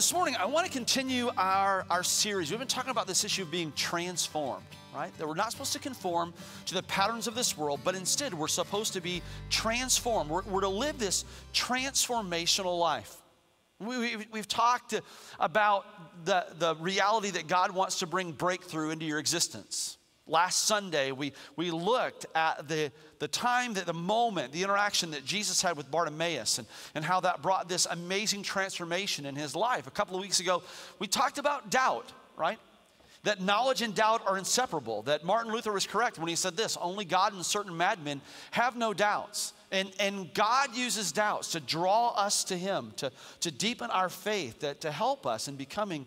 this morning, I want to continue our, our series. We've been talking about this issue of being transformed, right? That we're not supposed to conform to the patterns of this world, but instead we're supposed to be transformed. We're, we're to live this transformational life. We, have talked about the, the reality that God wants to bring breakthrough into your existence. Last Sunday, we, we looked at the, the time, that the moment, the interaction that Jesus had with Bartimaeus and, and how that brought this amazing transformation in his life. A couple of weeks ago, we talked about doubt, right? That knowledge and doubt are inseparable. That Martin Luther was correct when he said this only God and certain madmen have no doubts. And, and God uses doubts to draw us to Him, to, to deepen our faith, that, to help us in becoming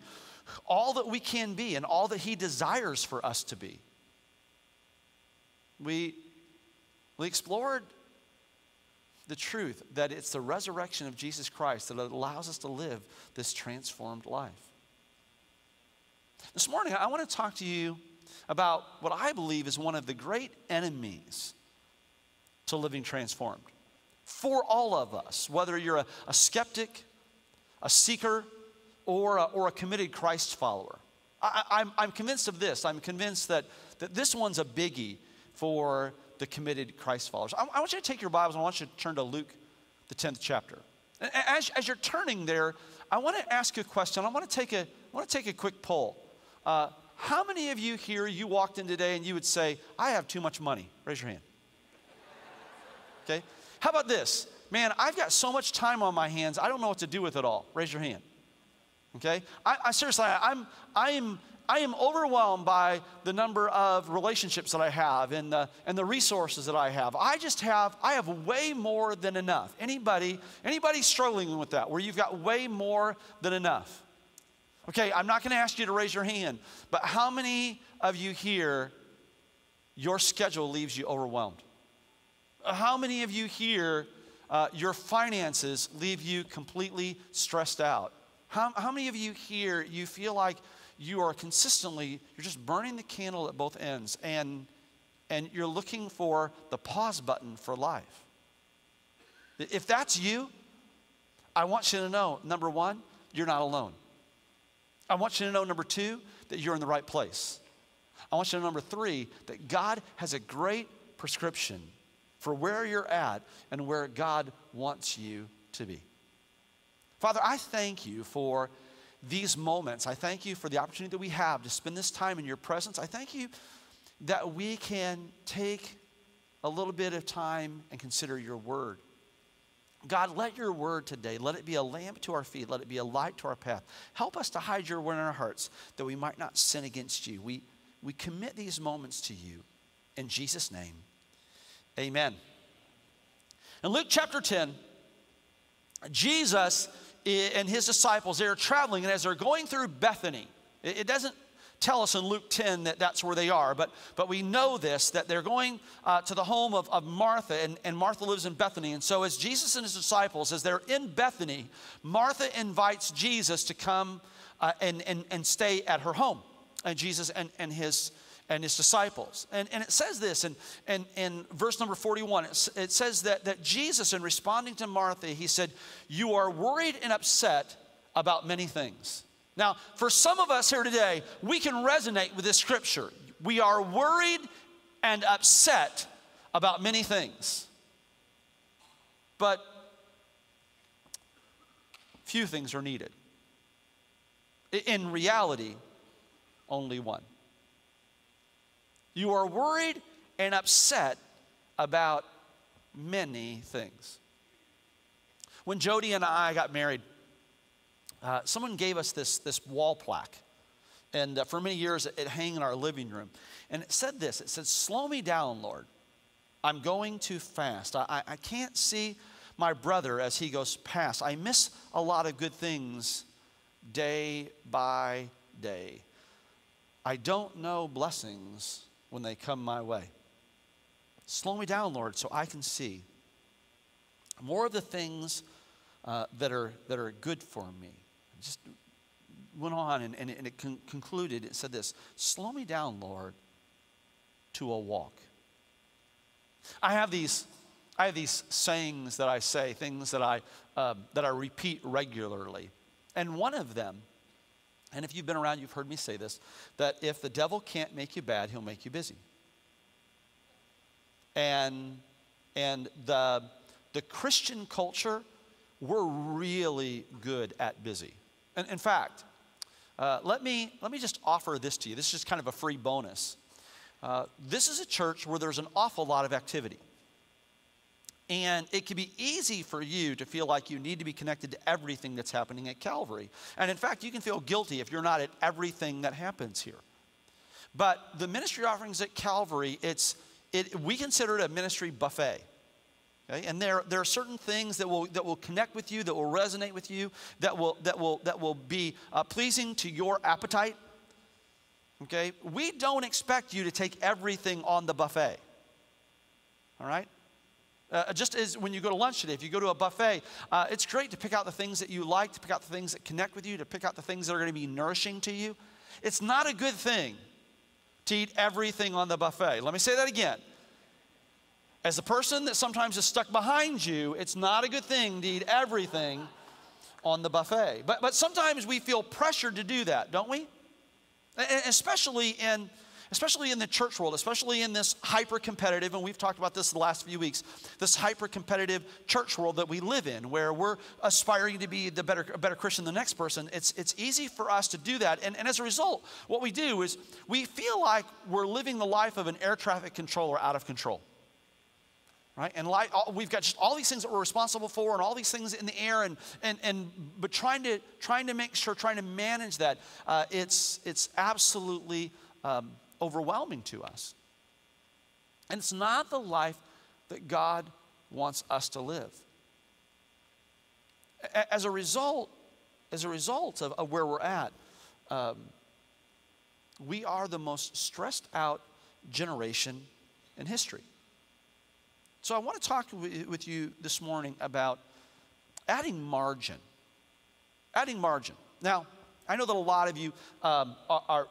all that we can be and all that He desires for us to be. We, we explored the truth that it's the resurrection of Jesus Christ that allows us to live this transformed life. This morning, I want to talk to you about what I believe is one of the great enemies to living transformed. For all of us, whether you're a, a skeptic, a seeker, or a, or a committed Christ follower. I, am convinced of this. I'm convinced that, that this one's a biggie for the committed Christ followers. I, I want you to take your Bibles and I want you to turn to Luke, the 10th chapter. As, as you're turning there, I want to ask you a question. I want to take a, I want to take a quick poll. Uh, how many of you here, you walked in today and you would say, I have too much money? Raise your hand. Okay. How about this? Man, I've got so much time on my hands, I don't know what to do with it all. Raise your hand. Okay? I, I seriously, I'm, I am I am overwhelmed by the number of relationships that I have and the, and the resources that I have. I just have, I have way more than enough. Anybody, anybody struggling with that, where you've got way more than enough? Okay, I'm not gonna ask you to raise your hand, but how many of you here, your schedule leaves you overwhelmed? How many of you here, uh, your finances leave you completely stressed out? How, how many of you here, you feel like you are consistently, you're just burning the candle at both ends and, and you're looking for the pause button for life. If that's you, I want you to know number one, you're not alone. I want you to know number two, that you're in the right place. I want you to know number three, that God has a great prescription for where you're at and where God wants you to be. Father, I thank you for these moments. I thank you for the opportunity that we have to spend this time in your presence. I thank you that we can take a little bit of time and consider your word. God, let your word today, let it be a lamp to our feet, let it be a light to our path. Help us to hide your word in our hearts that we might not sin against you. We, we commit these moments to you. In Jesus' name, amen. In Luke chapter 10, Jesus and his disciples, they are traveling, and as they're going through Bethany, it doesn't tell us in Luke 10 that that's where they are, but, but we know this that they're going uh, to the home of, of Martha, and, and Martha lives in Bethany. And so, as Jesus and his disciples, as they're in Bethany, Martha invites Jesus to come uh, and, and, and stay at her home. And Jesus and, and his and his disciples. And, and it says this in, in, in verse number 41 it, it says that, that Jesus, in responding to Martha, he said, You are worried and upset about many things. Now, for some of us here today, we can resonate with this scripture. We are worried and upset about many things. But few things are needed. In reality, only one. You are worried and upset about many things. When Jody and I got married, uh, someone gave us this, this wall plaque. And uh, for many years, it, it hung in our living room. And it said this it said, Slow me down, Lord. I'm going too fast. I, I, I can't see my brother as he goes past. I miss a lot of good things day by day. I don't know blessings when they come my way. Slow me down, Lord, so I can see more of the things uh, that, are, that are good for me. Just went on and, and, and it con- concluded, it said this Slow me down, Lord, to a walk. I have these. I have these sayings that I say, things that I, uh, that I repeat regularly. And one of them, and if you've been around, you've heard me say this, that if the devil can't make you bad, he'll make you busy. And, and the, the Christian culture, we're really good at busy. And in fact, uh, let, me, let me just offer this to you. This is just kind of a free bonus. Uh, this is a church where there's an awful lot of activity. And it can be easy for you to feel like you need to be connected to everything that's happening at Calvary. And in fact, you can feel guilty if you're not at everything that happens here. But the ministry offerings at Calvary, it's, it, we consider it a ministry buffet. Okay? And there, there are certain things that will, that will connect with you, that will resonate with you, that will, that will, that will be uh, pleasing to your appetite. Okay? We don't expect you to take everything on the buffet. All right? Uh, just as when you go to lunch today, if you go to a buffet, uh, it's great to pick out the things that you like, to pick out the things that connect with you, to pick out the things that are going to be nourishing to you. It's not a good thing to eat everything on the buffet. Let me say that again. As a person that sometimes is stuck behind you, it's not a good thing to eat everything on the buffet. But, but sometimes we feel pressured to do that, don't we? And especially in especially in the church world, especially in this hyper competitive, and we've talked about this the last few weeks, this hyper competitive church world that we live in, where we're aspiring to be the better, better Christian than the next person, it's, it's easy for us to do that. And, and as a result, what we do is we feel like we're living the life of an air traffic controller out of control right and like we've got just all these things that we're responsible for and all these things in the air and and, and but trying to trying to make sure trying to manage that uh, it's it's absolutely um, overwhelming to us. And it's not the life that God wants us to live. As a result, as a result of, of where we're at, um, we are the most stressed out generation in history. So I want to talk with you this morning about adding margin. Adding margin. Now, I know that a lot of you um, are, are,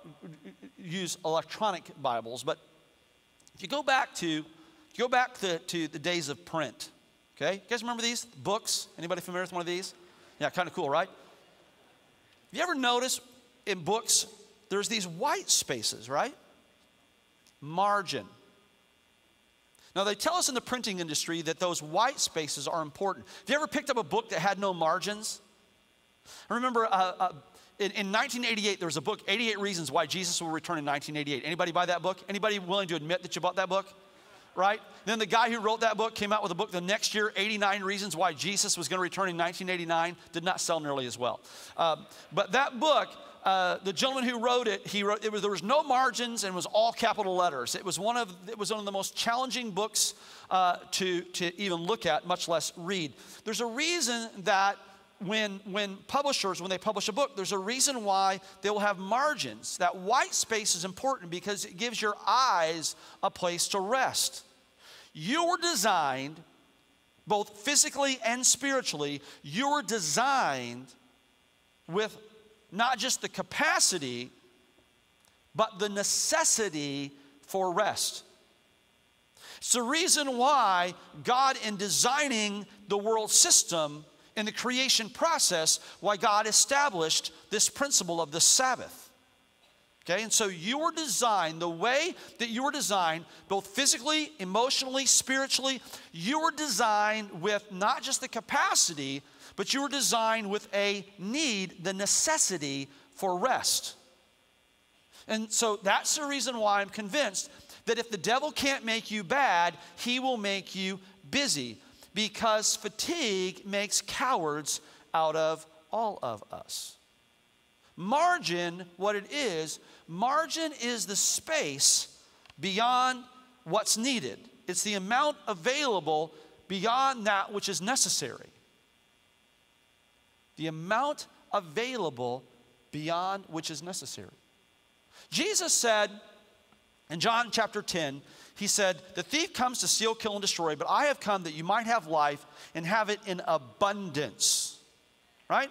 use electronic Bibles, but if you go back to go back to, to the days of print, okay? You guys remember these books? Anybody familiar with one of these? Yeah, kind of cool, right? Have you ever noticed in books there's these white spaces, right? Margin. Now, they tell us in the printing industry that those white spaces are important. Have you ever picked up a book that had no margins? I remember uh, uh, in, in 1988, there was a book, 88 Reasons Why Jesus Will Return in 1988. Anybody buy that book? Anybody willing to admit that you bought that book? Right? Then the guy who wrote that book came out with a book the next year, 89 Reasons Why Jesus Was Going to Return in 1989. Did not sell nearly as well. Um, but that book, uh, the gentleman who wrote it, he wrote it was there was no margins and was all capital letters. It was one of it was one of the most challenging books uh, to to even look at, much less read. There's a reason that when, when publishers, when they publish a book, there's a reason why they will have margins. That white space is important because it gives your eyes a place to rest. You were designed, both physically and spiritually, you were designed with not just the capacity, but the necessity for rest. It's the reason why God, in designing the world system, in the creation process why God established this principle of the Sabbath. Okay, and so you were designed the way that you were designed, both physically, emotionally, spiritually, you were designed with not just the capacity, but you were designed with a need, the necessity for rest. And so that's the reason why I'm convinced that if the devil can't make you bad, he will make you busy because fatigue makes cowards out of all of us. Margin, what it is, margin is the space beyond what's needed. It's the amount available beyond that which is necessary. The amount available beyond which is necessary. Jesus said in John chapter 10, he said, The thief comes to steal, kill, and destroy, but I have come that you might have life and have it in abundance. Right?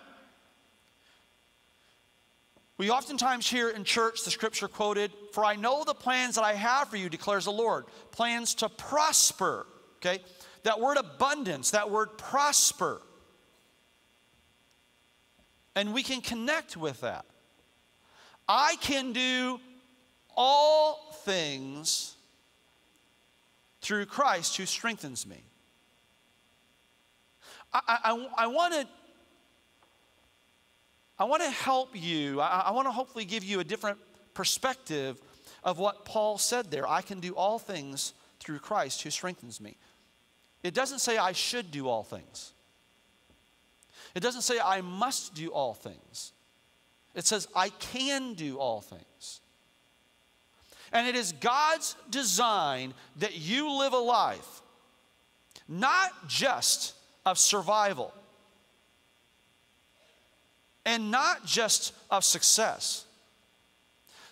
We oftentimes hear in church the scripture quoted, For I know the plans that I have for you, declares the Lord. Plans to prosper. Okay? That word abundance, that word prosper. And we can connect with that. I can do all things through Christ who strengthens me. I, I, I want to I want to help you. I, I want to hopefully give you a different perspective of what Paul said there. I can do all things through Christ who strengthens me. It doesn't say I should do all things. It doesn't say I must do all things. It says I can do all things. And it is God's design that you live a life not just of survival and not just of success.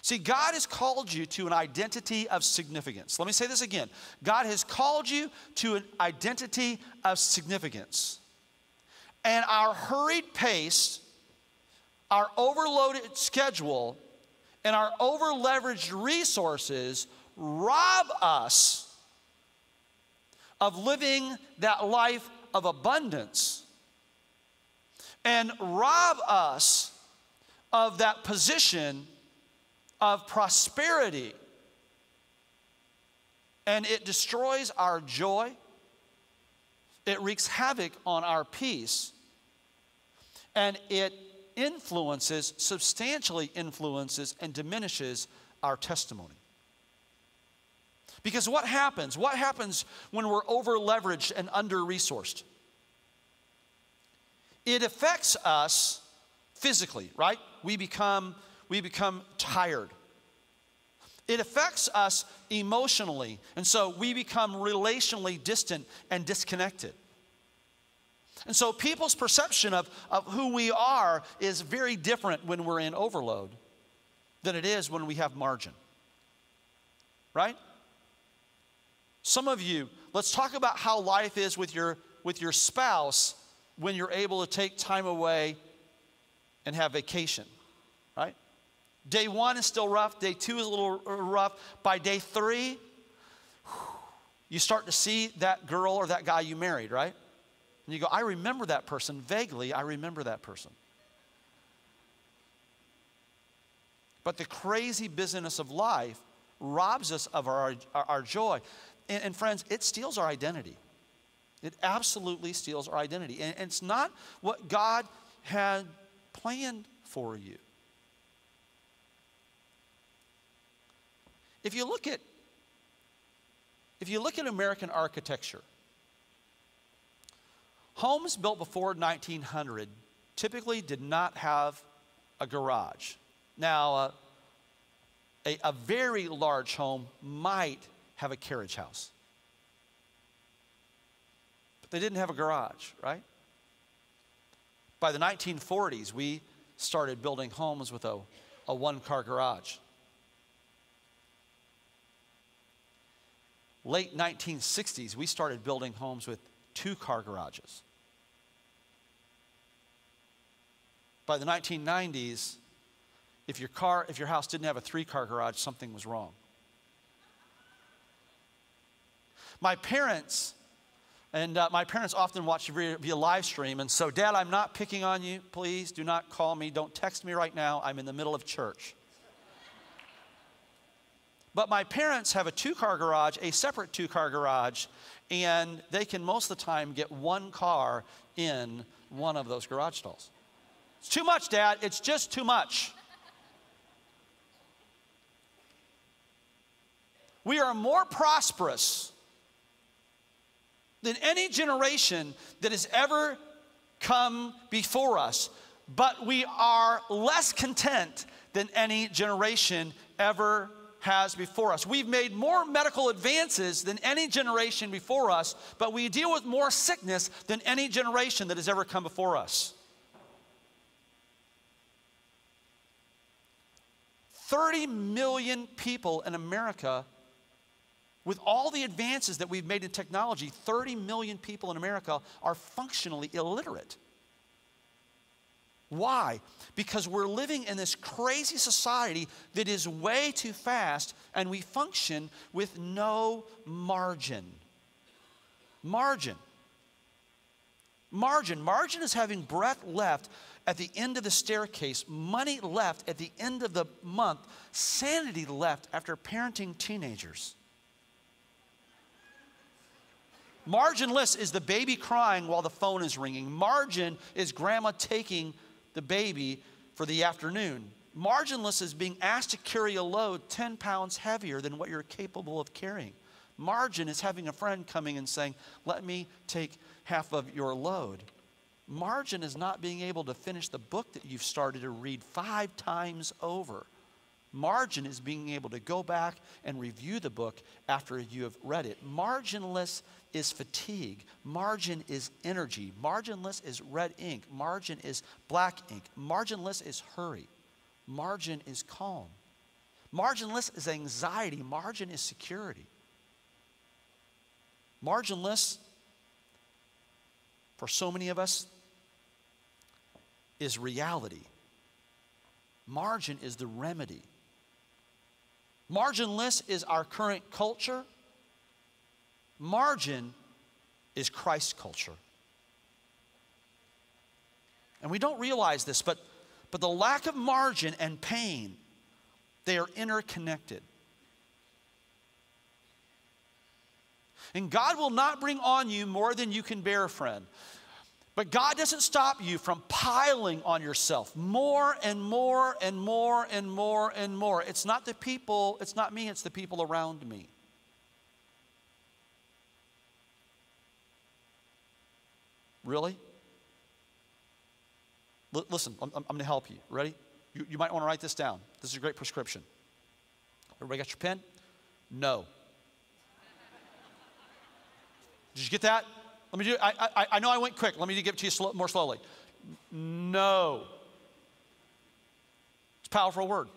See, God has called you to an identity of significance. Let me say this again God has called you to an identity of significance. And our hurried pace, our overloaded schedule, and our overleveraged resources rob us of living that life of abundance and rob us of that position of prosperity. And it destroys our joy, it wreaks havoc on our peace, and it influences, substantially influences, and diminishes our testimony. Because what happens? What happens when we're over leveraged and under resourced? It affects us physically, right? We become, we become tired. It affects us emotionally, and so we become relationally distant and disconnected. And so people's perception of, of who we are is very different when we're in overload than it is when we have margin. Right? Some of you, let's talk about how life is with your, with your spouse when you're able to take time away and have vacation, right? Day one is still rough, day two is a little rough. By day three, you start to see that girl or that guy you married, right? And you go, I remember that person. Vaguely, I remember that person. But the crazy busyness of life robs us of our, our, our joy. And, and, friends, it steals our identity. It absolutely steals our identity. And, and it's not what God had planned for you. If you look at if you look at American architecture, Homes built before 1900 typically did not have a garage. Now, uh, a, a very large home might have a carriage house, but they didn't have a garage, right? By the 1940s, we started building homes with a, a one car garage. Late 1960s, we started building homes with two car garages. By the 1990s, if your car, if your house didn't have a three car garage, something was wrong. My parents, and uh, my parents often watch via, via live stream, and so, Dad, I'm not picking on you. Please do not call me. Don't text me right now. I'm in the middle of church. But my parents have a two car garage, a separate two car garage, and they can most of the time get one car in one of those garage stalls. It's too much, Dad. It's just too much. We are more prosperous than any generation that has ever come before us, but we are less content than any generation ever has before us. We've made more medical advances than any generation before us, but we deal with more sickness than any generation that has ever come before us. 30 million people in America, with all the advances that we've made in technology, 30 million people in America are functionally illiterate. Why? Because we're living in this crazy society that is way too fast and we function with no margin. Margin. Margin. Margin is having breath left at the end of the staircase, money left at the end of the month, sanity left after parenting teenagers. Marginless is the baby crying while the phone is ringing. Margin is grandma taking the baby for the afternoon. Marginless is being asked to carry a load 10 pounds heavier than what you're capable of carrying. Margin is having a friend coming and saying, Let me take half of your load. Margin is not being able to finish the book that you've started to read five times over. Margin is being able to go back and review the book after you have read it. Marginless is fatigue. Margin is energy. Marginless is red ink. Margin is black ink. Marginless is hurry. Margin is calm. Marginless is anxiety. Margin is security. Marginless, for so many of us, is reality. Margin is the remedy. Marginless is our current culture. Margin is Christ culture. And we don't realize this, but, but the lack of margin and pain, they are interconnected. And God will not bring on you more than you can bear, friend. But God doesn't stop you from piling on yourself more and more and more and more and more. It's not the people, it's not me, it's the people around me. Really? L- listen, I'm, I'm going to help you. Ready? You, you might want to write this down. This is a great prescription. Everybody got your pen? No. Did you get that? Let me do I, I, I know I went quick. Let me give it to you slow, more slowly. No. It's a powerful word.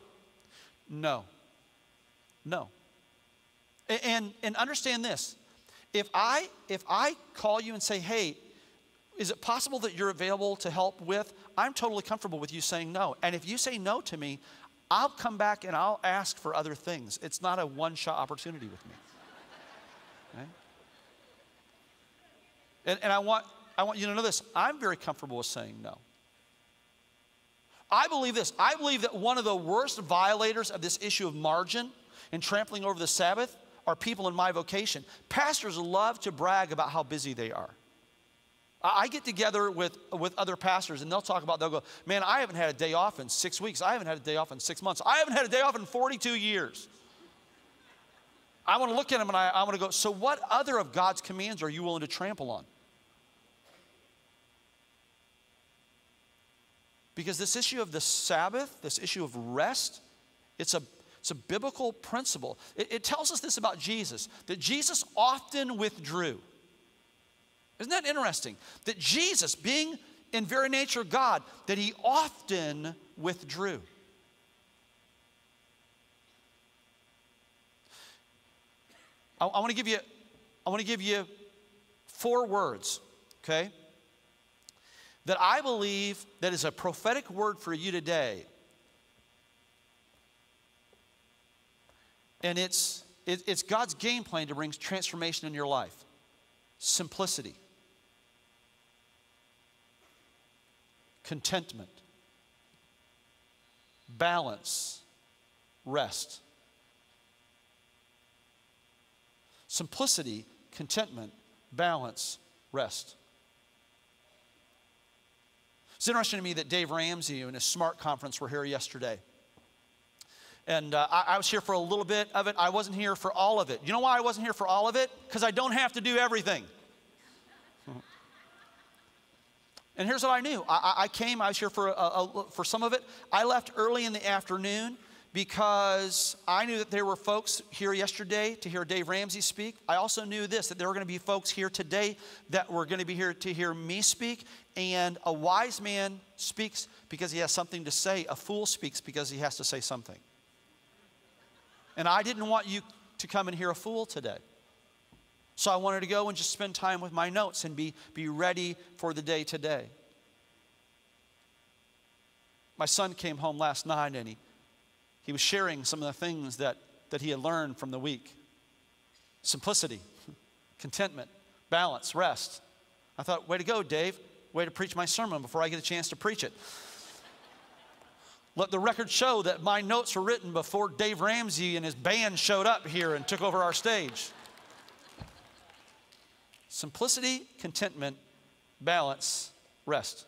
No. No. And, and understand this. If I, if I call you and say, hey, is it possible that you're available to help with? I'm totally comfortable with you saying no. And if you say no to me, I'll come back and I'll ask for other things. It's not a one shot opportunity with me. Okay? And, and I, want, I want you to know this I'm very comfortable with saying no. I believe this. I believe that one of the worst violators of this issue of margin and trampling over the Sabbath are people in my vocation. Pastors love to brag about how busy they are. I get together with, with other pastors and they'll talk about, they'll go, man, I haven't had a day off in six weeks. I haven't had a day off in six months. I haven't had a day off in 42 years. I want to look at them and I, I want to go, so what other of God's commands are you willing to trample on? Because this issue of the Sabbath, this issue of rest, it's a, it's a biblical principle. It, it tells us this about Jesus that Jesus often withdrew. Isn't that interesting? That Jesus, being in very nature God, that he often withdrew. I, I want to give you, I want to give you four words, okay? That I believe that is a prophetic word for you today. And it's, it, it's God's game plan to bring transformation in your life. Simplicity. Contentment, balance, rest. Simplicity, contentment, balance, rest. It's interesting to me that Dave Ramsey and his SMART conference were here yesterday. And uh, I, I was here for a little bit of it. I wasn't here for all of it. You know why I wasn't here for all of it? Because I don't have to do everything. And here's what I knew I, I came, I was here for, a, a, for some of it. I left early in the afternoon because I knew that there were folks here yesterday to hear Dave Ramsey speak. I also knew this that there were going to be folks here today that were going to be here to hear me speak. And a wise man speaks because he has something to say, a fool speaks because he has to say something. And I didn't want you to come and hear a fool today. So I wanted to go and just spend time with my notes and be, be ready for the day today. My son came home last night and he, he was sharing some of the things that, that he had learned from the week simplicity, contentment, balance, rest. I thought, way to go, Dave. Way to preach my sermon before I get a chance to preach it. Let the record show that my notes were written before Dave Ramsey and his band showed up here and took over our stage. Simplicity, contentment, balance, rest.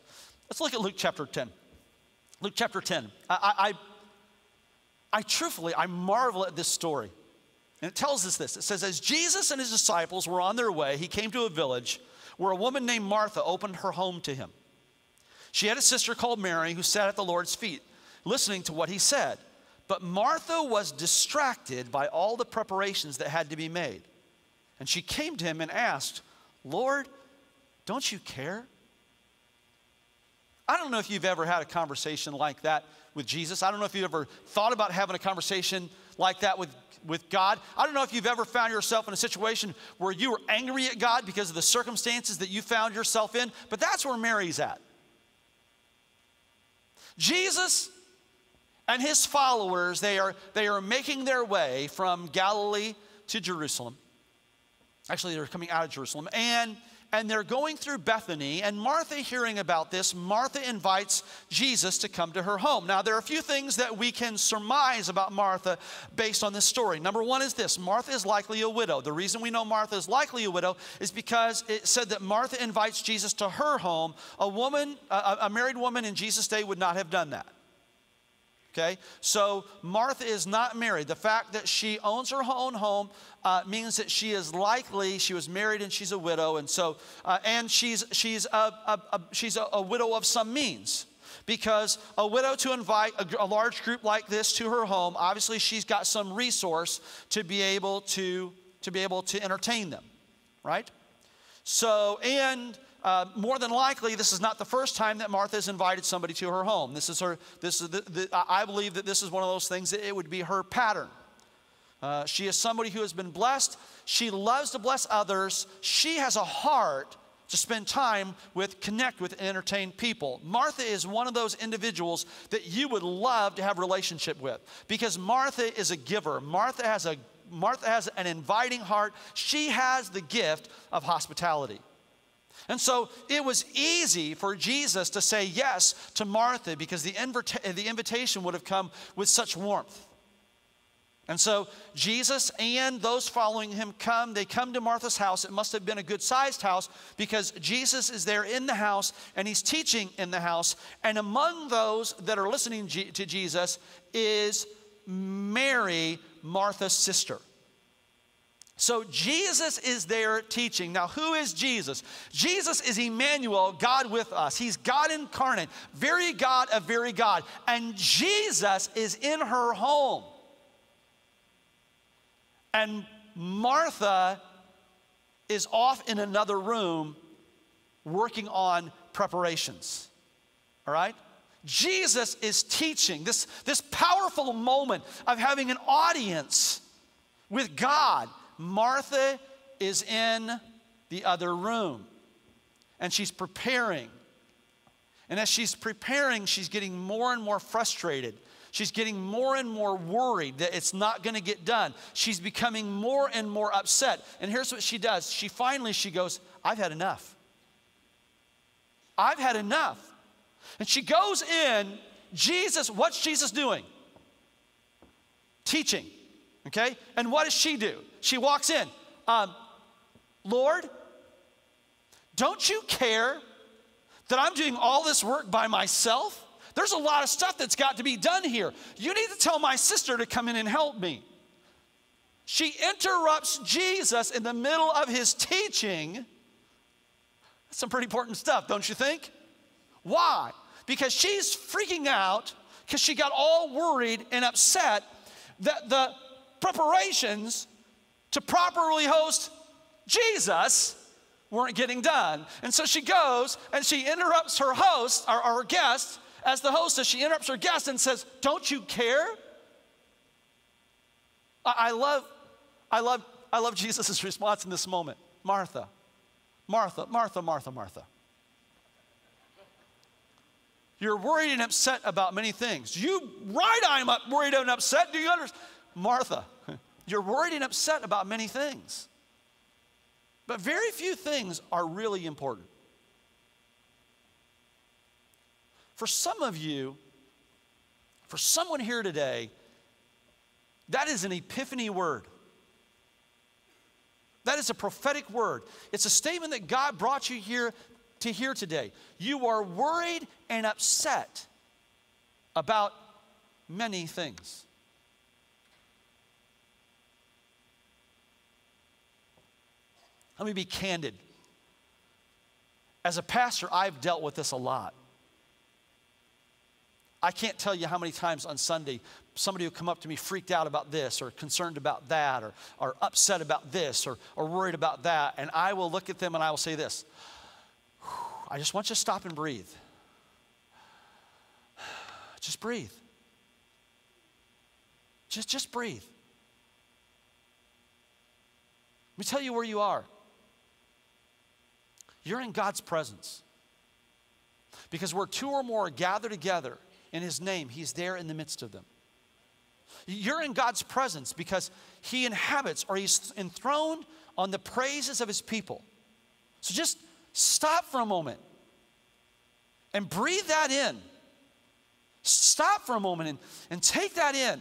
Let's look at Luke chapter 10. Luke chapter 10. I, I, I truthfully, I marvel at this story. And it tells us this it says, As Jesus and his disciples were on their way, he came to a village where a woman named Martha opened her home to him. She had a sister called Mary who sat at the Lord's feet, listening to what he said. But Martha was distracted by all the preparations that had to be made. And she came to him and asked, Lord, don't you care? I don't know if you've ever had a conversation like that with Jesus. I don't know if you've ever thought about having a conversation like that with, with God. I don't know if you've ever found yourself in a situation where you were angry at God because of the circumstances that you found yourself in, but that's where Mary's at. Jesus and his followers, they are, they are making their way from Galilee to Jerusalem. Actually, they're coming out of Jerusalem. And and they're going through Bethany, and Martha, hearing about this, Martha invites Jesus to come to her home. Now, there are a few things that we can surmise about Martha based on this story. Number one is this Martha is likely a widow. The reason we know Martha is likely a widow is because it said that Martha invites Jesus to her home. A woman, a, a married woman in Jesus' day would not have done that. Okay? So Martha is not married. The fact that she owns her own home uh, means that she is likely, she was married and she's a widow. And so, uh, and she's, she's, a, a, a she's a, a, widow of some means. Because a widow to invite a, a large group like this to her home, obviously she's got some resource to be able to, to be able to entertain them, right? So, and uh, more than likely, this is not the first time that Martha has invited somebody to her home. This is her, this is the, the, I believe that this is one of those things that it would be her pattern. Uh, she is somebody who has been blessed. She loves to bless others. She has a heart to spend time with, connect with, and entertain people. Martha is one of those individuals that you would love to have relationship with because Martha is a giver. Martha has a Martha has an inviting heart. She has the gift of hospitality. And so it was easy for Jesus to say yes to Martha because the, invita- the invitation would have come with such warmth. And so Jesus and those following him come. They come to Martha's house. It must have been a good sized house because Jesus is there in the house and he's teaching in the house. And among those that are listening to Jesus is Mary, Martha's sister. So Jesus is there teaching. Now, who is Jesus? Jesus is Emmanuel, God with us. He's God incarnate, very God of very God. And Jesus is in her home. And Martha is off in another room working on preparations. All right? Jesus is teaching this, this powerful moment of having an audience with God Martha is in the other room and she's preparing. And as she's preparing, she's getting more and more frustrated. She's getting more and more worried that it's not going to get done. She's becoming more and more upset. And here's what she does. She finally she goes, "I've had enough. I've had enough." And she goes in, Jesus, what's Jesus doing? Teaching. Okay? And what does she do? She walks in. Um, Lord, don't you care that I'm doing all this work by myself? There's a lot of stuff that's got to be done here. You need to tell my sister to come in and help me. She interrupts Jesus in the middle of his teaching. That's some pretty important stuff, don't you think? Why? Because she's freaking out because she got all worried and upset that the preparations to properly host Jesus weren't getting done. And so she goes and she interrupts her host, or, her guest, as the hostess, she interrupts her guest and says, Don't you care? I, I love, I love, I love Jesus' response in this moment. Martha, Martha, Martha, Martha, Martha. You're worried and upset about many things. You right I'm up, worried and upset. Do you understand? Martha, you're worried and upset about many things. But very few things are really important. For some of you, For someone here today, that is an epiphany word. That is a prophetic word. It's a statement that God brought you here to hear today. You are worried and upset about many things. Let me be candid. As a pastor, I've dealt with this a lot. I can't tell you how many times on Sunday somebody will come up to me freaked out about this or concerned about that or, or upset about this or, or worried about that. And I will look at them and I will say this I just want you to stop and breathe. Just breathe. Just, just breathe. Let me tell you where you are. You're in God's presence. Because where two or more gather together in His name, He's there in the midst of them. You're in God's presence because He inhabits or He's enthroned on the praises of His people. So just stop for a moment and breathe that in. Stop for a moment and, and take that in.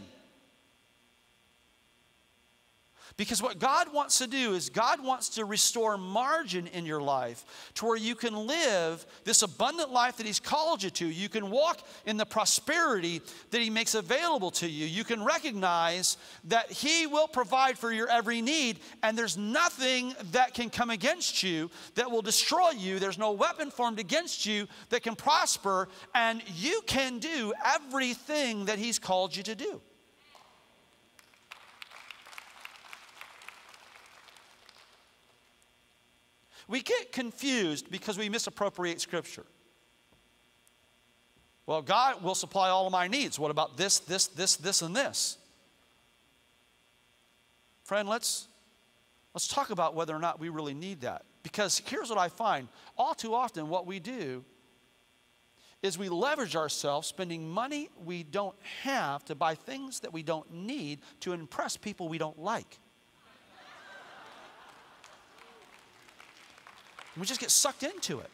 Because what God wants to do is, God wants to restore margin in your life to where you can live this abundant life that He's called you to. You can walk in the prosperity that He makes available to you. You can recognize that He will provide for your every need, and there's nothing that can come against you that will destroy you. There's no weapon formed against you that can prosper, and you can do everything that He's called you to do. We get confused because we misappropriate Scripture. Well, God will supply all of my needs. What about this, this, this, this, and this? Friend, let's, let's talk about whether or not we really need that. Because here's what I find all too often, what we do is we leverage ourselves spending money we don't have to buy things that we don't need to impress people we don't like. And we just get sucked into it.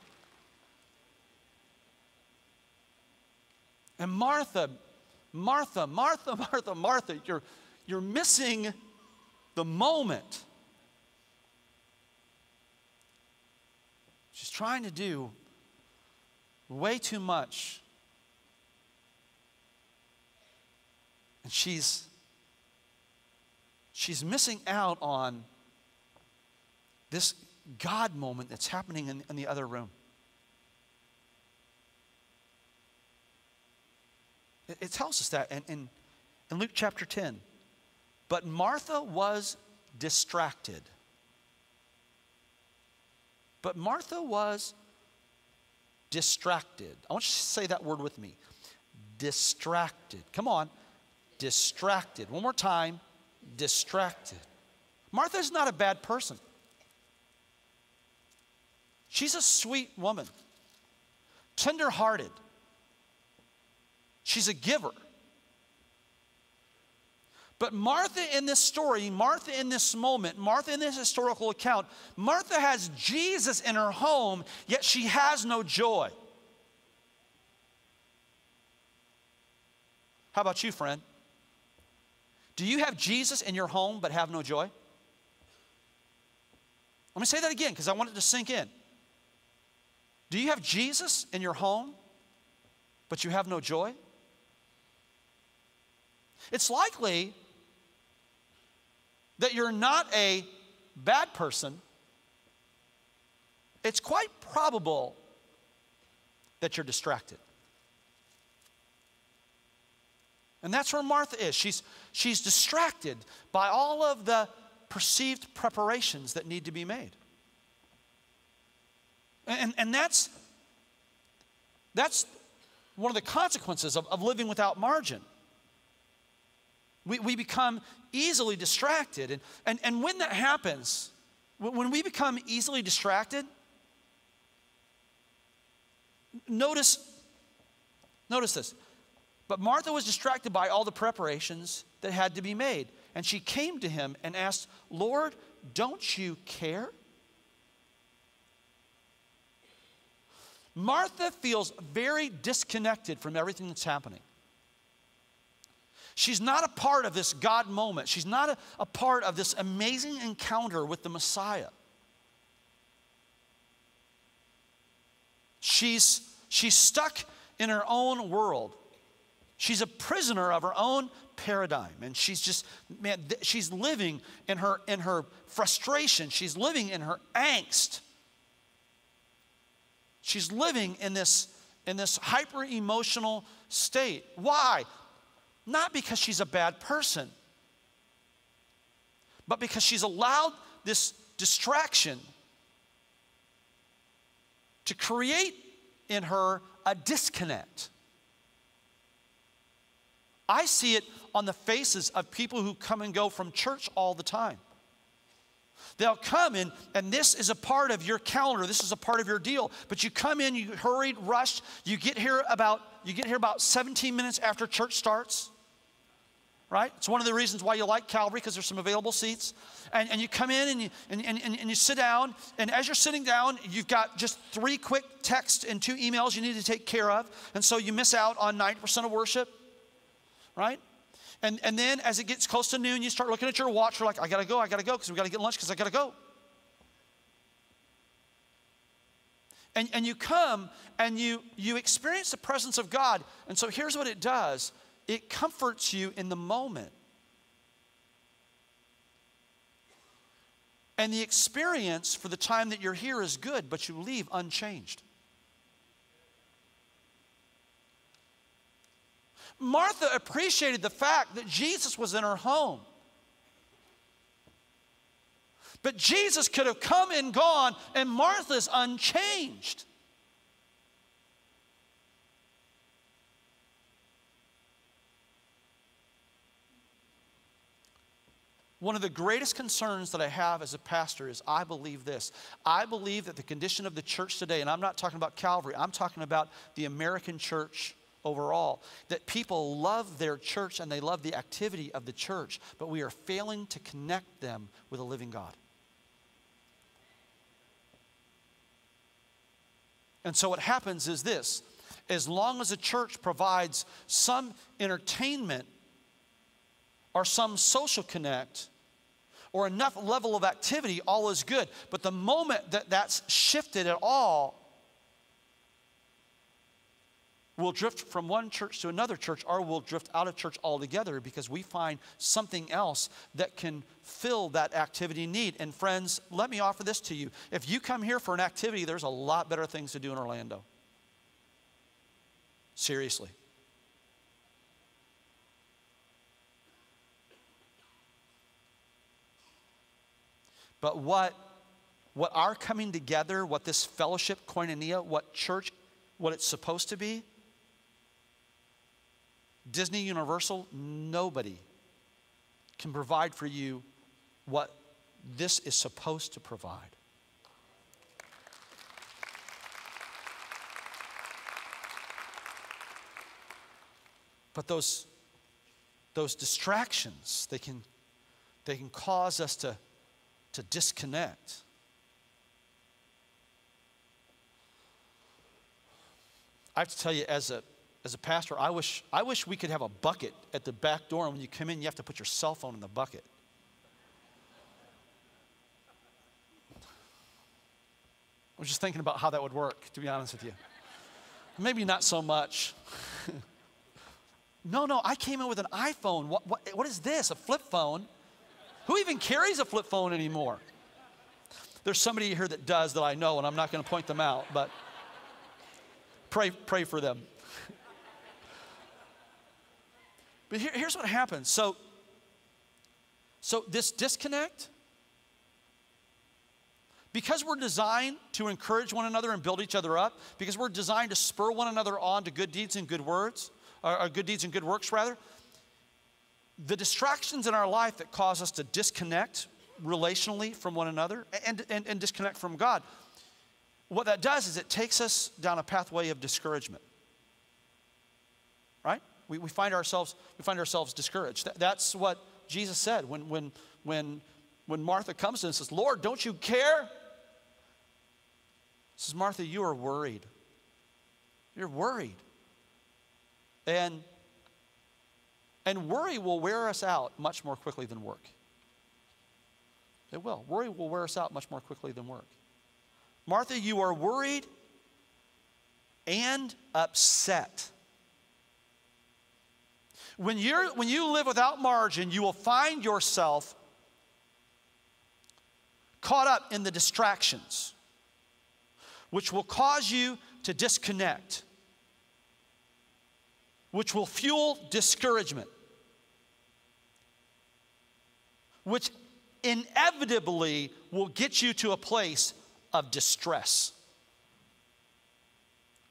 And Martha, Martha, Martha, Martha, Martha, you're, you're missing the moment. She's trying to do way too much. And she's she's missing out on this God moment that's happening in, in the other room. It, it tells us that in, in, in Luke chapter 10. But Martha was distracted. But Martha was distracted. I want you to say that word with me. Distracted. Come on. Distracted. One more time. Distracted. Martha is not a bad person. She's a sweet woman, tenderhearted. She's a giver. But Martha in this story, Martha in this moment, Martha in this historical account, Martha has Jesus in her home, yet she has no joy. How about you, friend? Do you have Jesus in your home but have no joy? Let me say that again because I want it to sink in. Do you have Jesus in your home, but you have no joy? It's likely that you're not a bad person. It's quite probable that you're distracted. And that's where Martha is. She's, she's distracted by all of the perceived preparations that need to be made. And, and that's, that's one of the consequences of, of living without margin. We, we become easily distracted. And, and, and when that happens, when we become easily distracted, notice, notice this. But Martha was distracted by all the preparations that had to be made. And she came to him and asked, Lord, don't you care? Martha feels very disconnected from everything that's happening. She's not a part of this God moment. She's not a, a part of this amazing encounter with the Messiah. She's, she's stuck in her own world. She's a prisoner of her own paradigm. And she's just, man, she's living in her, in her frustration. She's living in her angst. She's living in this, in this hyper emotional state. Why? Not because she's a bad person, but because she's allowed this distraction to create in her a disconnect. I see it on the faces of people who come and go from church all the time. They'll come in, and this is a part of your calendar. This is a part of your deal. But you come in, you hurried, rushed. You get here about you get here about 17 minutes after church starts. Right? It's one of the reasons why you like Calvary because there's some available seats. And, and you come in and you, and, and, and you sit down. And as you're sitting down, you've got just three quick texts and two emails you need to take care of. And so you miss out on 90% of worship. Right? And, and then as it gets close to noon, you start looking at your watch. You're like, I gotta go, I gotta go, because we gotta get lunch, because I gotta go. And, and you come and you, you experience the presence of God. And so here's what it does it comforts you in the moment. And the experience for the time that you're here is good, but you leave unchanged. Martha appreciated the fact that Jesus was in her home. But Jesus could have come and gone, and Martha's unchanged. One of the greatest concerns that I have as a pastor is I believe this. I believe that the condition of the church today, and I'm not talking about Calvary, I'm talking about the American church overall. That people love their church and they love the activity of the church, but we are failing to connect them with a living God. And so what happens is this as long as a church provides some entertainment or some social connect or enough level of activity, all is good. But the moment that that's shifted at all, we'll drift from one church to another church or we'll drift out of church altogether because we find something else that can fill that activity need. And friends, let me offer this to you. If you come here for an activity, there's a lot better things to do in Orlando. Seriously. But what what our coming together, what this fellowship, koinonia, what church, what it's supposed to be, Disney, Universal, nobody can provide for you what this is supposed to provide. But those, those distractions, they can, they can cause us to, to disconnect. I have to tell you, as a, as a pastor, I wish, I wish we could have a bucket at the back door, and when you come in, you have to put your cell phone in the bucket. I was just thinking about how that would work, to be honest with you. Maybe not so much. no, no, I came in with an iPhone. What, what, what is this? A flip phone? Who even carries a flip phone anymore? There's somebody here that does that I know, and I'm not going to point them out, but pray, pray for them. But here, here's what happens. So, so this disconnect, because we're designed to encourage one another and build each other up, because we're designed to spur one another on to good deeds and good words, or, or good deeds and good works rather, the distractions in our life that cause us to disconnect relationally from one another and, and, and disconnect from God, what that does is it takes us down a pathway of discouragement. Right? We, we, find, ourselves, we find ourselves discouraged. That, that's what Jesus said when, when, when, when Martha comes to him and says, Lord, don't you care? He says, Martha, you are worried. You're worried. And And worry will wear us out much more quickly than work. It will. Worry will wear us out much more quickly than work. Martha, you are worried and upset. When, you're, when you live without margin, you will find yourself caught up in the distractions, which will cause you to disconnect, which will fuel discouragement, which inevitably will get you to a place of distress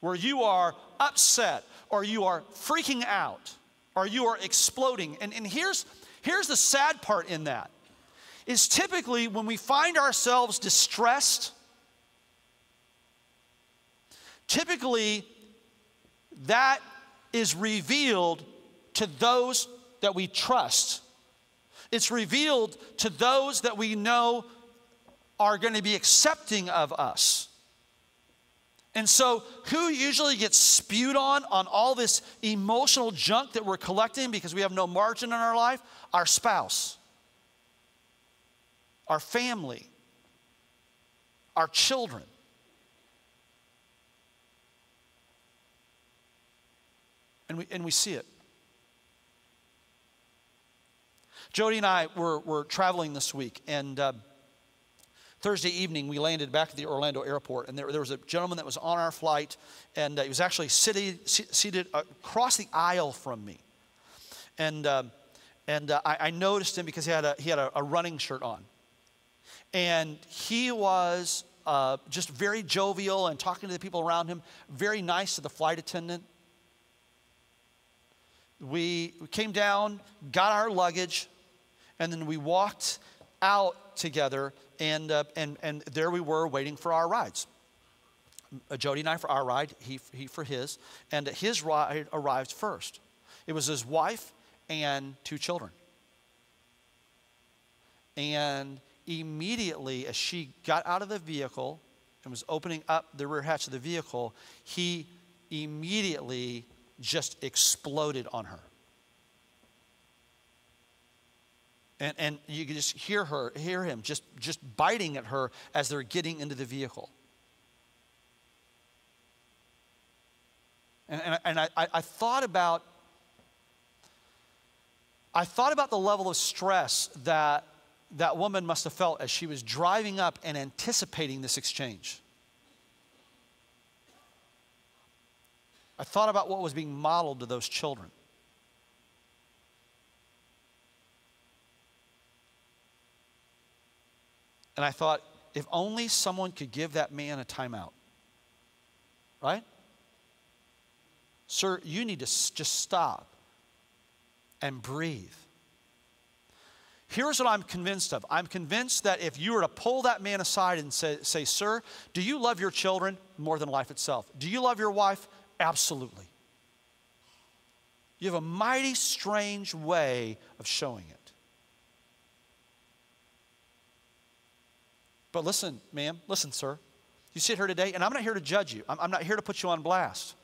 where you are upset or you are freaking out or you are exploding. And, and here's, here's the sad part in that is typically when we find ourselves distressed, typically that is revealed to those that we trust. It's revealed to those that we know are going to be accepting of us. And so, who usually gets spewed on on all this emotional junk that we're collecting because we have no margin in our life? Our spouse, our family, our children. And we, and we see it. Jody and I were, were traveling this week, and uh, Thursday evening we landed back at the Orlando airport, and there, there was a gentleman that was on our flight, and uh, he was actually seated, seated across the aisle from me. And, uh, and I, I, noticed him because he had, a, he had a, a running shirt on. And he was uh, just very jovial and talking to the people around him, very nice to the flight attendant. We came down, got our luggage, and then we walked out together, and, uh, and, and there we were waiting for our rides. Uh, Jody and I for our ride, he, he for his, and his ride arrived first. It was his wife and two children. And immediately, as she got out of the vehicle and was opening up the rear hatch of the vehicle, he immediately just exploded on her. And, and you can just hear her, hear him just, just biting at her as they're getting into the vehicle. And, and, and I, I thought about I thought about the level of stress that that woman must have felt as she was driving up and anticipating this exchange. I thought about what was being modeled to those children. And I thought, if only someone could give that man a timeout. Right? Sir, you need to just stop and breathe. Here's what I'm convinced of I'm convinced that if you were to pull that man aside and say, say, Sir, do you love your children more than life itself? Do you love your wife? Absolutely. You have a mighty strange way of showing it. But listen, ma'am, listen, sir. You sit here today, and I'm not here to judge you, I'm, I'm not here to put you on blast.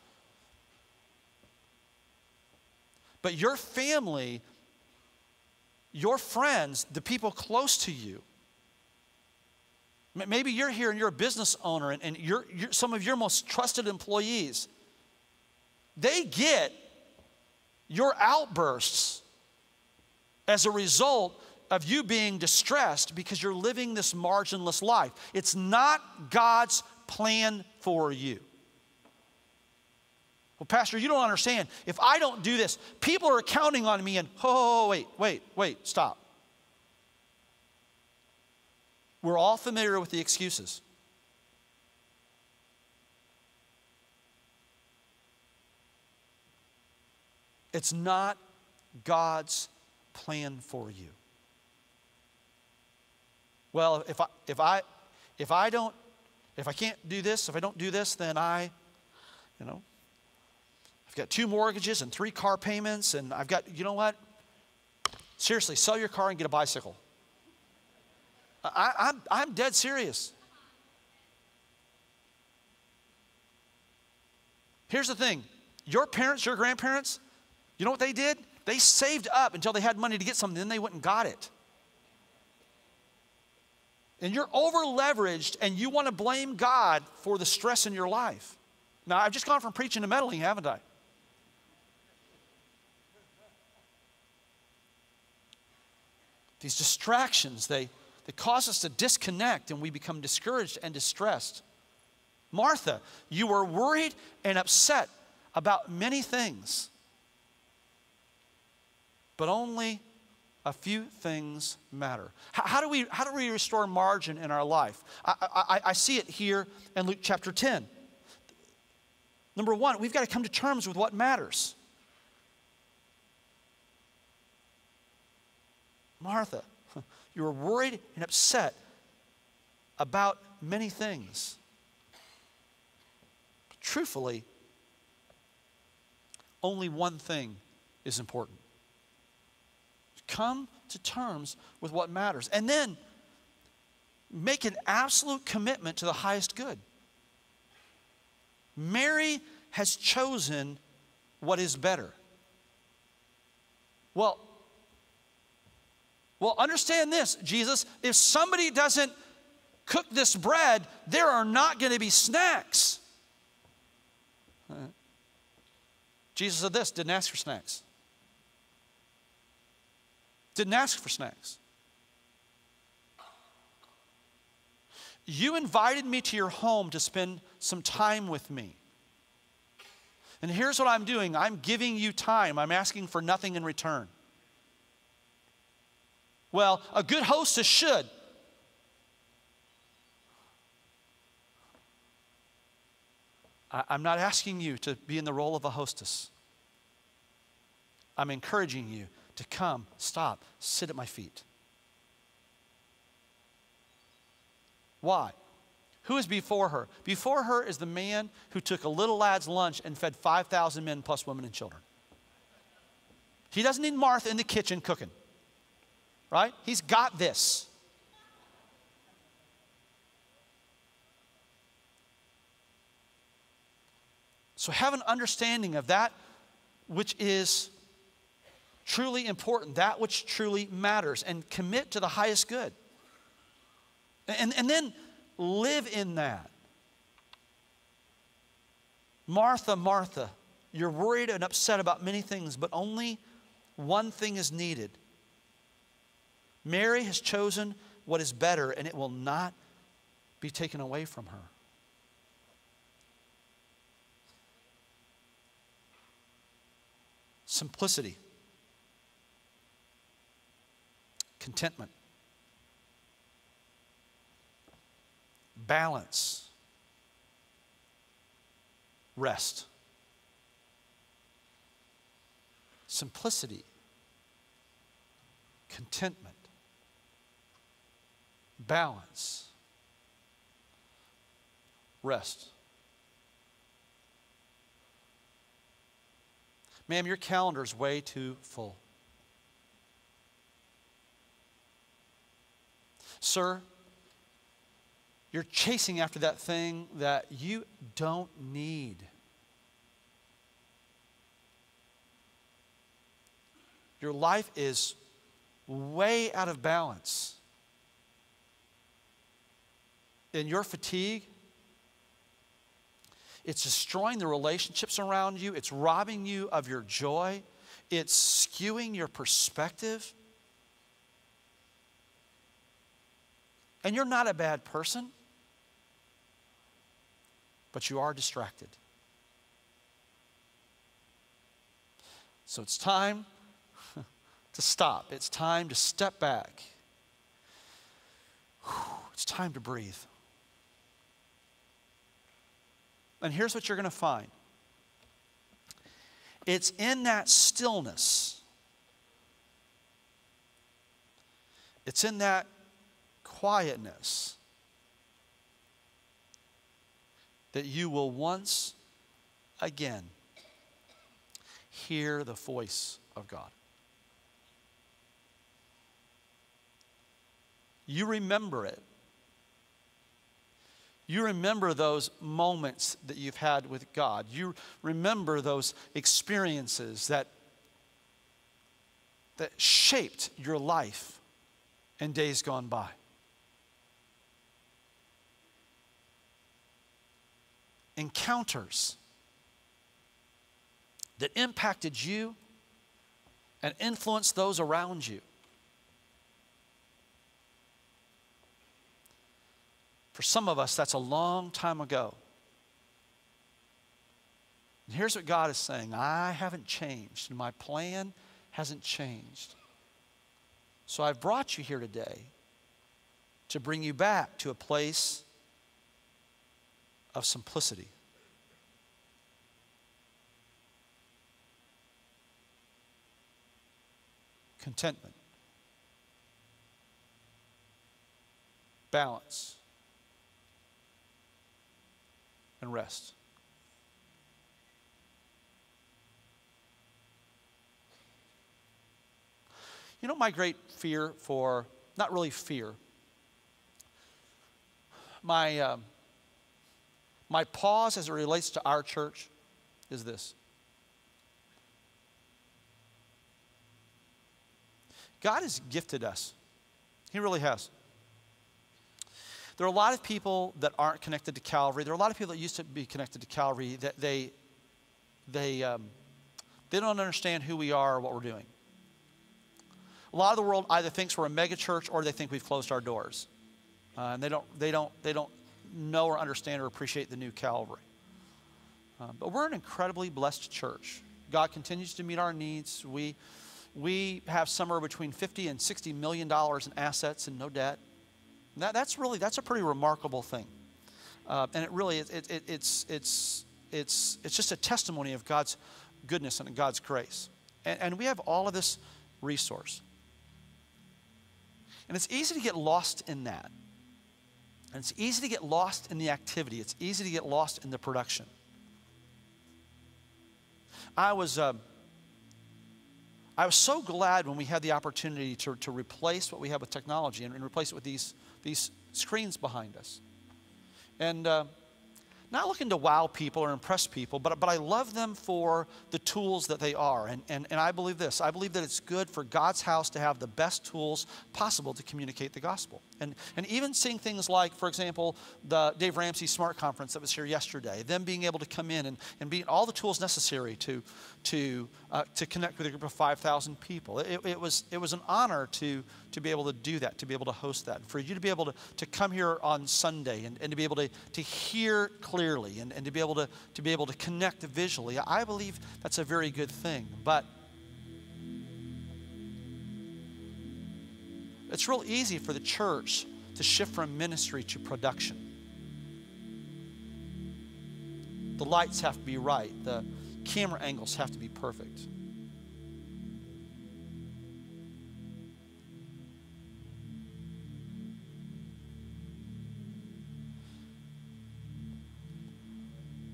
But your family, your friends, the people close to you, maybe you're here and you're a business owner and, and you're, you're some of your most trusted employees, they get your outbursts as a result of you being distressed because you're living this marginless life. It's not God's plan for you. Well, Pastor, you don't understand. If I don't do this, people are counting on me and, oh, wait, wait, wait, stop. We're all familiar with the excuses. It's not God's plan for you well, if I, if I, if I don't, if I can't do this, if I don't do this, then I, you know, I've got two mortgages and three car payments, and I've got, you know what? Seriously, sell your car and get a bicycle. I, I'm, I'm dead serious. Here's the thing your parents, your grandparents, you know what they did? They saved up until they had money to get something, then they went and got it. And you're over leveraged and you want to blame God for the stress in your life. Now, I've just gone from preaching to meddling, haven't I? These distractions, they, they cause us to disconnect and we become discouraged and distressed. Martha, you were worried and upset about many things, but only a few things matter. How, how, do, we, how do we restore margin in our life? I, I, I see it here in Luke chapter 10. Number one, we've got to come to terms with what matters. Martha, you were worried and upset about many things. But truthfully, only one thing is important. Come to terms with what matters. And then make an absolute commitment to the highest good. Mary has chosen what is better. Well, well, understand this, Jesus. If somebody doesn't cook this bread, there are not going to be snacks. Uh, Jesus said this, didn't ask for snacks. Didn't ask for snacks. You invited me to your home to spend some time with me. And here's what I'm doing I'm giving you time, I'm asking for nothing in return. Well, a good hostess should. I'm not asking you to be in the role of a hostess. I'm encouraging you to come, stop, sit at my feet. Why? Who is before her? Before her is the man who took a little lad's lunch and fed 5,000 men plus women and children. He doesn't need Martha in the kitchen cooking right? He's got this. So have an understanding of that which is truly important, that which truly matters, and commit to the highest good. And, and then live in that. Martha, Martha, you're worried and upset about many things, but only one thing is needed Mary has chosen what is better, and it will not be taken away from her. Simplicity, contentment, balance, rest. Simplicity, contentment balance, rest. Ma'am, your calendar is way too full. Sir, you're chasing after that thing that you don't need. Your life is way out of balance in your fatigue, it's destroying the relationships around you, it's robbing you of your joy, it's skewing your perspective. And you're not a bad person, but you are distracted. So it's time to stop. It's time to step back. It's time to breathe. And here's what you're going to find it's in that stillness, it's in that quietness that you will once again hear the voice of God. You remember it. You remember those moments that you've had with God. You remember those experiences that that shaped your life in days gone by? Encounters that impacted you and influenced those around you. For some of us, that's a long time ago. And here's what God is saying I haven't changed, and my plan hasn't changed. So I've brought you here today to bring you back to a place of simplicity. Contentment. Balance. And rest. You know, my great fear for, not really fear, my, um, my pause as it relates to our church is this. God has gifted us, He really has. There are a lot of people that aren't connected to Calvary. There are a lot of people that used to be connected to Calvary that they, they, um, they don't understand who we are or what we're doing. A lot of the world either thinks we're a megachurch or they think we've closed our doors. Uh, and they don't, they, don't, they don't know or understand or appreciate the new Calvary. Uh, but we're an incredibly blessed church. God continues to meet our needs. We, we have somewhere between 50 and 60 million dollars in assets and no debt. That, that's really, that's a pretty remarkable thing. Uh, and it really, it, it, it's, it's, it's, it's just a testimony of God's goodness and God's grace. And, and we have all of this resource. And it's easy to get lost in that. And it's easy to get lost in the activity, it's easy to get lost in the production. I was, uh, I was so glad when we had the opportunity to, to replace what we have with technology and, and replace it with these, these screens behind us. And uh, not looking to wow people or impress people, but, but I love them for the tools that they are. And, and, and I believe this I believe that it's good for God's house to have the best tools possible to communicate the gospel. And, and even seeing things like, for example, the Dave Ramsey Smart Conference that was here yesterday, them being able to come in and, and be all the tools necessary to, to, uh, to connect with a group of 5,000 people. It, it, was, it was an honor to, to be able to do that, to be able to host that. For you to be able to, to come here on Sunday and, and to be able to, to hear clearly and, and to, be able to, to be able to connect visually, I believe that's a very good thing. But it's real easy for the church to shift from ministry to production. The lights have to be right. The camera angles have to be perfect.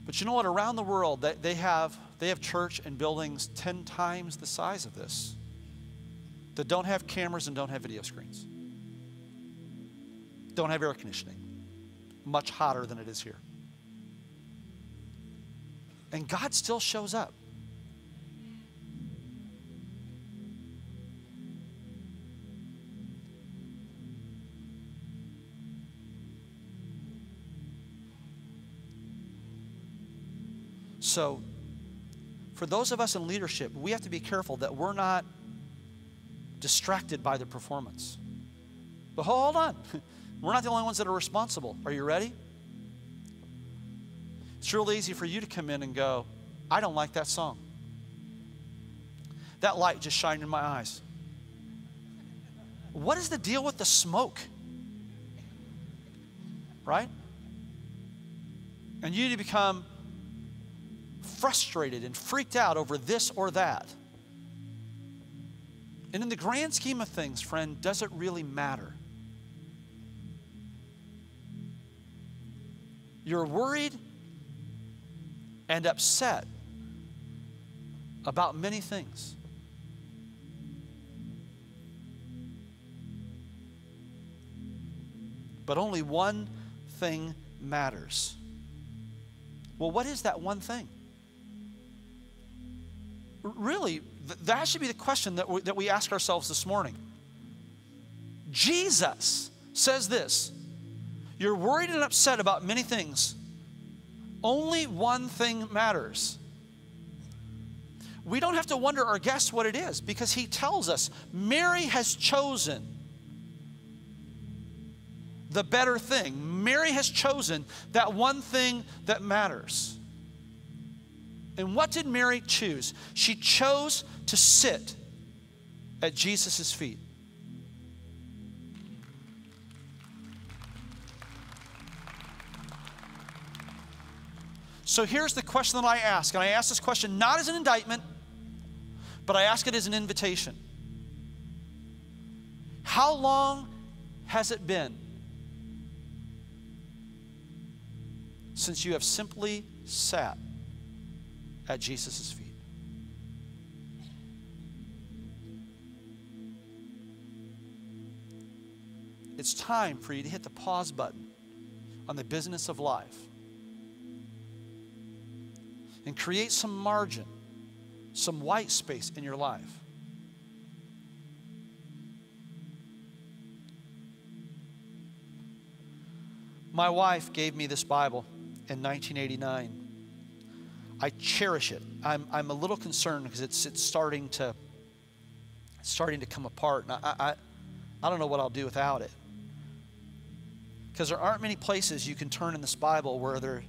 But you know what? Around the world, they, have, they have church and buildings 10 times the size of this that don't have cameras and don't have video screens, don't have air conditioning, much hotter than it is here. And God still shows up. So, for those of us in leadership, we have to be careful that we're not distracted by the performance. But hold on, we're not the only ones that are responsible. Are you ready? It's real easy for you to come in and go, I don't like that song. That light just shined in my eyes. What is the deal with the smoke? Right? And you to become frustrated and freaked out over this or that. And in the grand scheme of things, friend, does it really matter? You're worried and upset about many things. But only one thing matters. Well, what is that one thing? Really, th- that should be the question that we, that we ask ourselves this morning. Jesus says this You're worried and upset about many things. Only one thing matters. We don't have to wonder or guess what it is because he tells us Mary has chosen the better thing. Mary has chosen that one thing that matters. And what did Mary choose? She chose to sit at Jesus' feet. So here's the question that I ask, and I ask this question not as an indictment, but I ask it as an invitation. How long has it been since you have simply sat at Jesus' feet? It's time for you to hit the pause button on the business of life and create some margin, some white space in your life. My wife gave me this Bible in 1989. I cherish it. I'm, I'm a little concerned because it's, it's starting to starting to come apart. And I, I, I don't know what I'll do without it. Because there aren't many places you can turn in this Bible where there,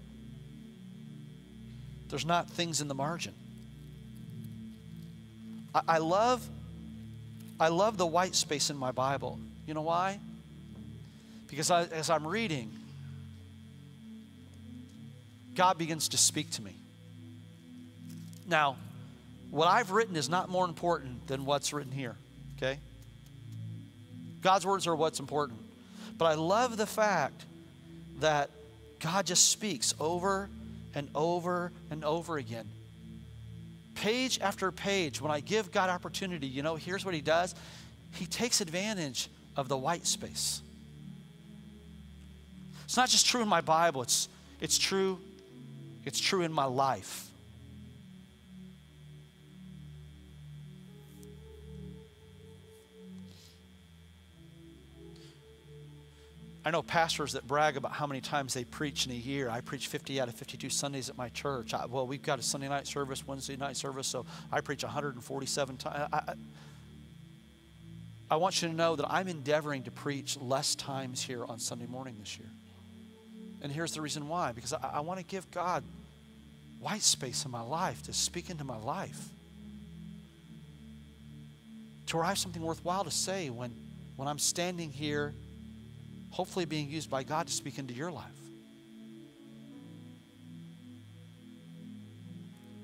there's not things in the margin. I, I love I love the white space in my Bible. You know why? Because I, as I'm reading, God begins to speak to me. Now, what I've written is not more important than what's written here, okay? God's words are what's important. But I love the fact that God just speaks over and over and over again. Page after page, when I give God opportunity, you know, here's what He does He takes advantage of the white space. It's not just true in my Bible, it's, it's true it's true in my life. I know pastors that brag about how many times they preach in a year. I preach 50 out of 52 Sundays at my church. I, well, we've got a Sunday night service, Wednesday night service, so I preach 147 times. I, I, I want you to know that I'm endeavoring to preach less times here on Sunday morning this year. And here's the reason why because I, I want to give God white space in my life to speak into my life. To where I have something worthwhile to say when, when I'm standing here hopefully being used by God to speak into your life.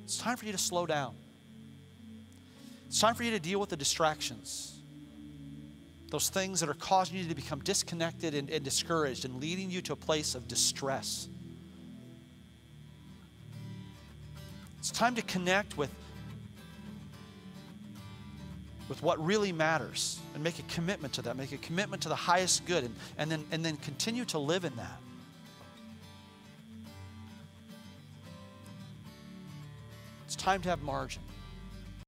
It's time for you to slow down. It's time for you to deal with the distractions. Those things that are causing you to become disconnected and, and discouraged and leading you to a place of distress. It's time to connect with with what really matters and make a commitment to that, make a commitment to the highest good, and, and, then, and then continue to live in that. It's time to have margin.